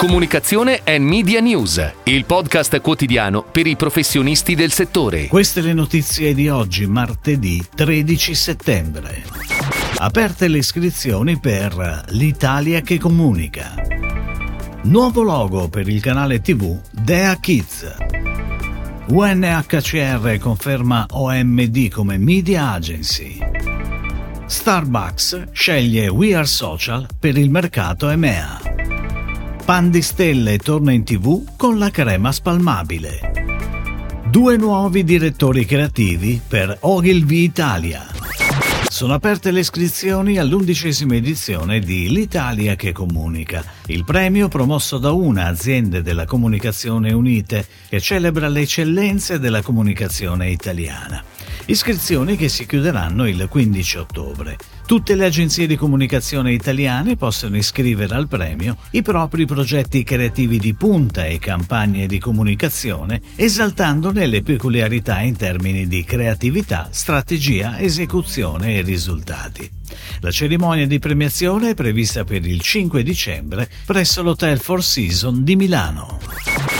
Comunicazione e Media News, il podcast quotidiano per i professionisti del settore. Queste le notizie di oggi, martedì 13 settembre. Aperte le iscrizioni per L'Italia che comunica. Nuovo logo per il canale TV Dea Kids. UNHCR conferma OMD come media agency. Starbucks sceglie We Are Social per il mercato EMEA. Pan di Stelle torna in tv con la crema spalmabile. Due nuovi direttori creativi per Ogilvy Italia. Sono aperte le iscrizioni all'undicesima edizione di L'Italia che comunica, il premio promosso da una azienda della comunicazione unite che celebra le eccellenze della comunicazione italiana. Iscrizioni che si chiuderanno il 15 ottobre. Tutte le agenzie di comunicazione italiane possono iscrivere al premio i propri progetti creativi di punta e campagne di comunicazione, esaltandone le peculiarità in termini di creatività, strategia, esecuzione e risultati. La cerimonia di premiazione è prevista per il 5 dicembre presso l'Hotel Four Seasons di Milano.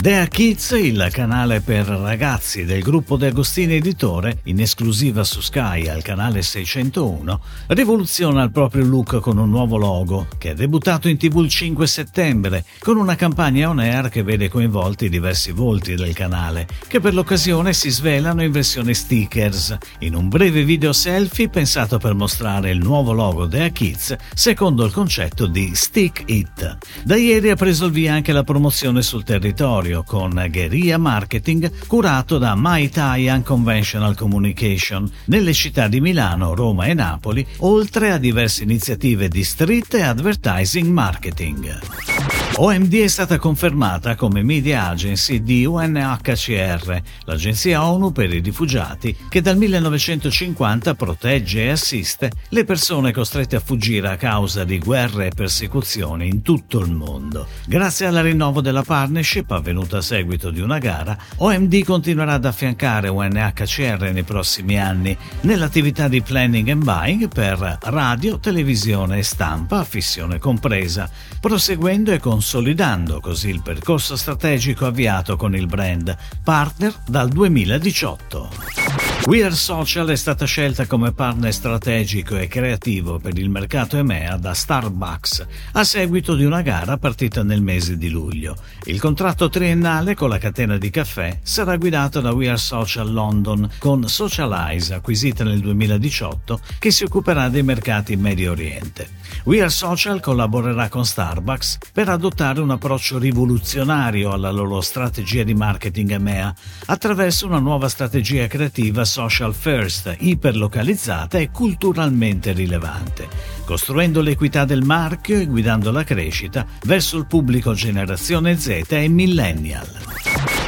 Dea Kids, il canale per ragazzi del gruppo De Agostini Editore, in esclusiva su Sky al canale 601, rivoluziona il proprio look con un nuovo logo che è debuttato in tv il 5 settembre con una campagna on air che vede coinvolti diversi volti del canale che per l'occasione si svelano in versione stickers in un breve video selfie pensato per mostrare il nuovo logo Dea Kids secondo il concetto di Stick It. Da ieri ha preso il via anche la promozione sul territorio territorio con Guerrilla Marketing curato da My Thai Unconventional Communication nelle città di Milano, Roma e Napoli, oltre a diverse iniziative di street e advertising marketing. OMD è stata confermata come media agency di UNHCR, l'agenzia ONU per i rifugiati che dal 1950 protegge e assiste le persone costrette a fuggire a causa di guerre e persecuzioni in tutto il mondo. Grazie al rinnovo della partnership avvenuta a seguito di una gara, OMD continuerà ad affiancare UNHCR nei prossimi anni nell'attività di planning and buying per radio, televisione e stampa, fissione compresa, proseguendo e con consolidando così il percorso strategico avviato con il brand partner dal 2018. We Are Social è stata scelta come partner strategico e creativo per il mercato EMEA da Starbucks a seguito di una gara partita nel mese di luglio. Il contratto triennale con la catena di caffè sarà guidato da We Are Social London con Socialize acquisita nel 2018 che si occuperà dei mercati in Medio Oriente. We Are Social collaborerà con Starbucks per adottare un approccio rivoluzionario alla loro strategia di marketing EMEA attraverso una nuova strategia creativa social first, iperlocalizzata e culturalmente rilevante, costruendo l'equità del marchio e guidando la crescita verso il pubblico generazione Z e millennial.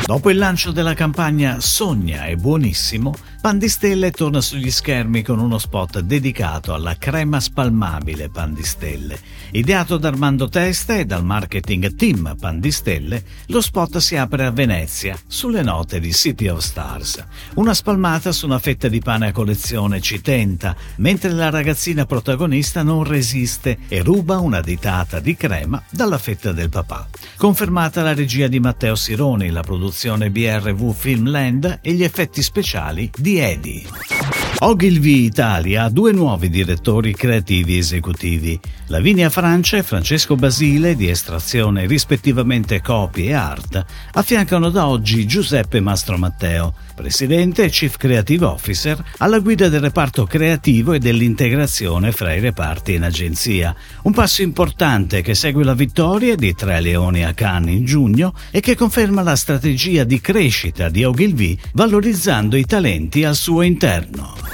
Dopo il lancio della campagna Sogna è buonissimo, Pandistelle torna sugli schermi con uno spot dedicato alla crema spalmabile Pandistelle. Ideato da Armando Testa e dal marketing team Pandistelle, lo spot si apre a Venezia, sulle note di City of Stars. Una spalmata su una fetta di pane a collezione ci tenta, mentre la ragazzina protagonista non resiste e ruba una ditata di crema dalla fetta del papà. Confermata la regia di Matteo Sironi, la produzione BRV Filmland e gli effetti speciali di. Ogilvy Italia ha due nuovi direttori creativi esecutivi, Lavinia Francia e Francesco Basile di estrazione rispettivamente copy e art, affiancano da oggi Giuseppe Mastro Matteo, presidente e chief creative officer alla guida del reparto creativo e dell'integrazione fra i reparti in agenzia, un passo importante che segue la vittoria di Tre Leoni a Cannes in giugno e che conferma la strategia di crescita di Ogilvy valorizzando i talenti al suo interno.